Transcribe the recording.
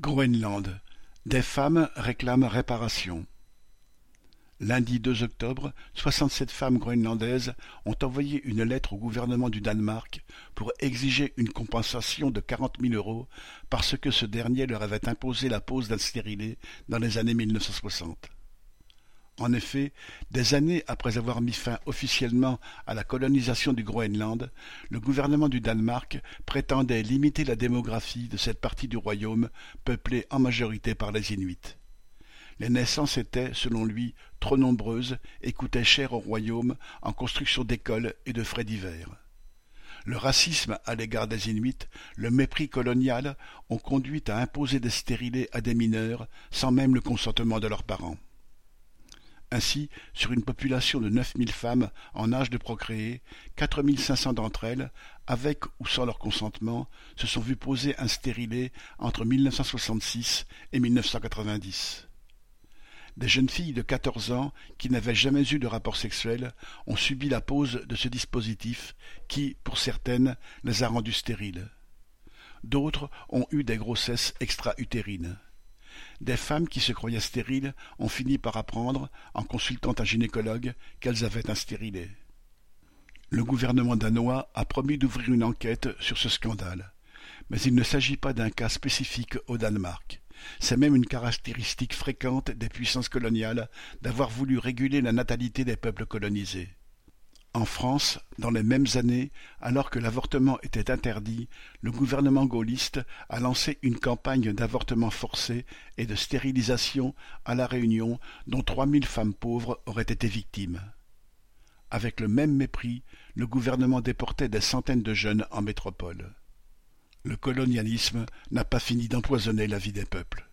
Groenland, des femmes réclament réparation. Lundi 2 octobre, soixante-sept femmes groenlandaises ont envoyé une lettre au gouvernement du Danemark pour exiger une compensation de quarante mille euros parce que ce dernier leur avait imposé la pose d'un stérilet dans les années 1960. En effet, des années après avoir mis fin officiellement à la colonisation du Groenland, le gouvernement du Danemark prétendait limiter la démographie de cette partie du royaume peuplée en majorité par les Inuits. Les naissances étaient, selon lui, trop nombreuses et coûtaient cher au royaume en construction d'écoles et de frais divers. Le racisme à l'égard des Inuits, le mépris colonial ont conduit à imposer des stérilés à des mineurs sans même le consentement de leurs parents. Ainsi, sur une population de neuf mille femmes en âge de procréer, quatre mille cinq cents d'entre elles, avec ou sans leur consentement, se sont vues poser un stérilet entre 1966 et 1990. Des jeunes filles de quatorze ans qui n'avaient jamais eu de rapport sexuel ont subi la pose de ce dispositif qui, pour certaines, les a rendues stériles. D'autres ont eu des grossesses extra-utérines. Des femmes qui se croyaient stériles ont fini par apprendre, en consultant un gynécologue, qu'elles avaient un stérilet. Le gouvernement danois a promis d'ouvrir une enquête sur ce scandale. Mais il ne s'agit pas d'un cas spécifique au Danemark. C'est même une caractéristique fréquente des puissances coloniales d'avoir voulu réguler la natalité des peuples colonisés. En France, dans les mêmes années, alors que l'avortement était interdit, le gouvernement gaulliste a lancé une campagne d'avortement forcé et de stérilisation à La Réunion dont trois mille femmes pauvres auraient été victimes. Avec le même mépris, le gouvernement déportait des centaines de jeunes en métropole. Le colonialisme n'a pas fini d'empoisonner la vie des peuples.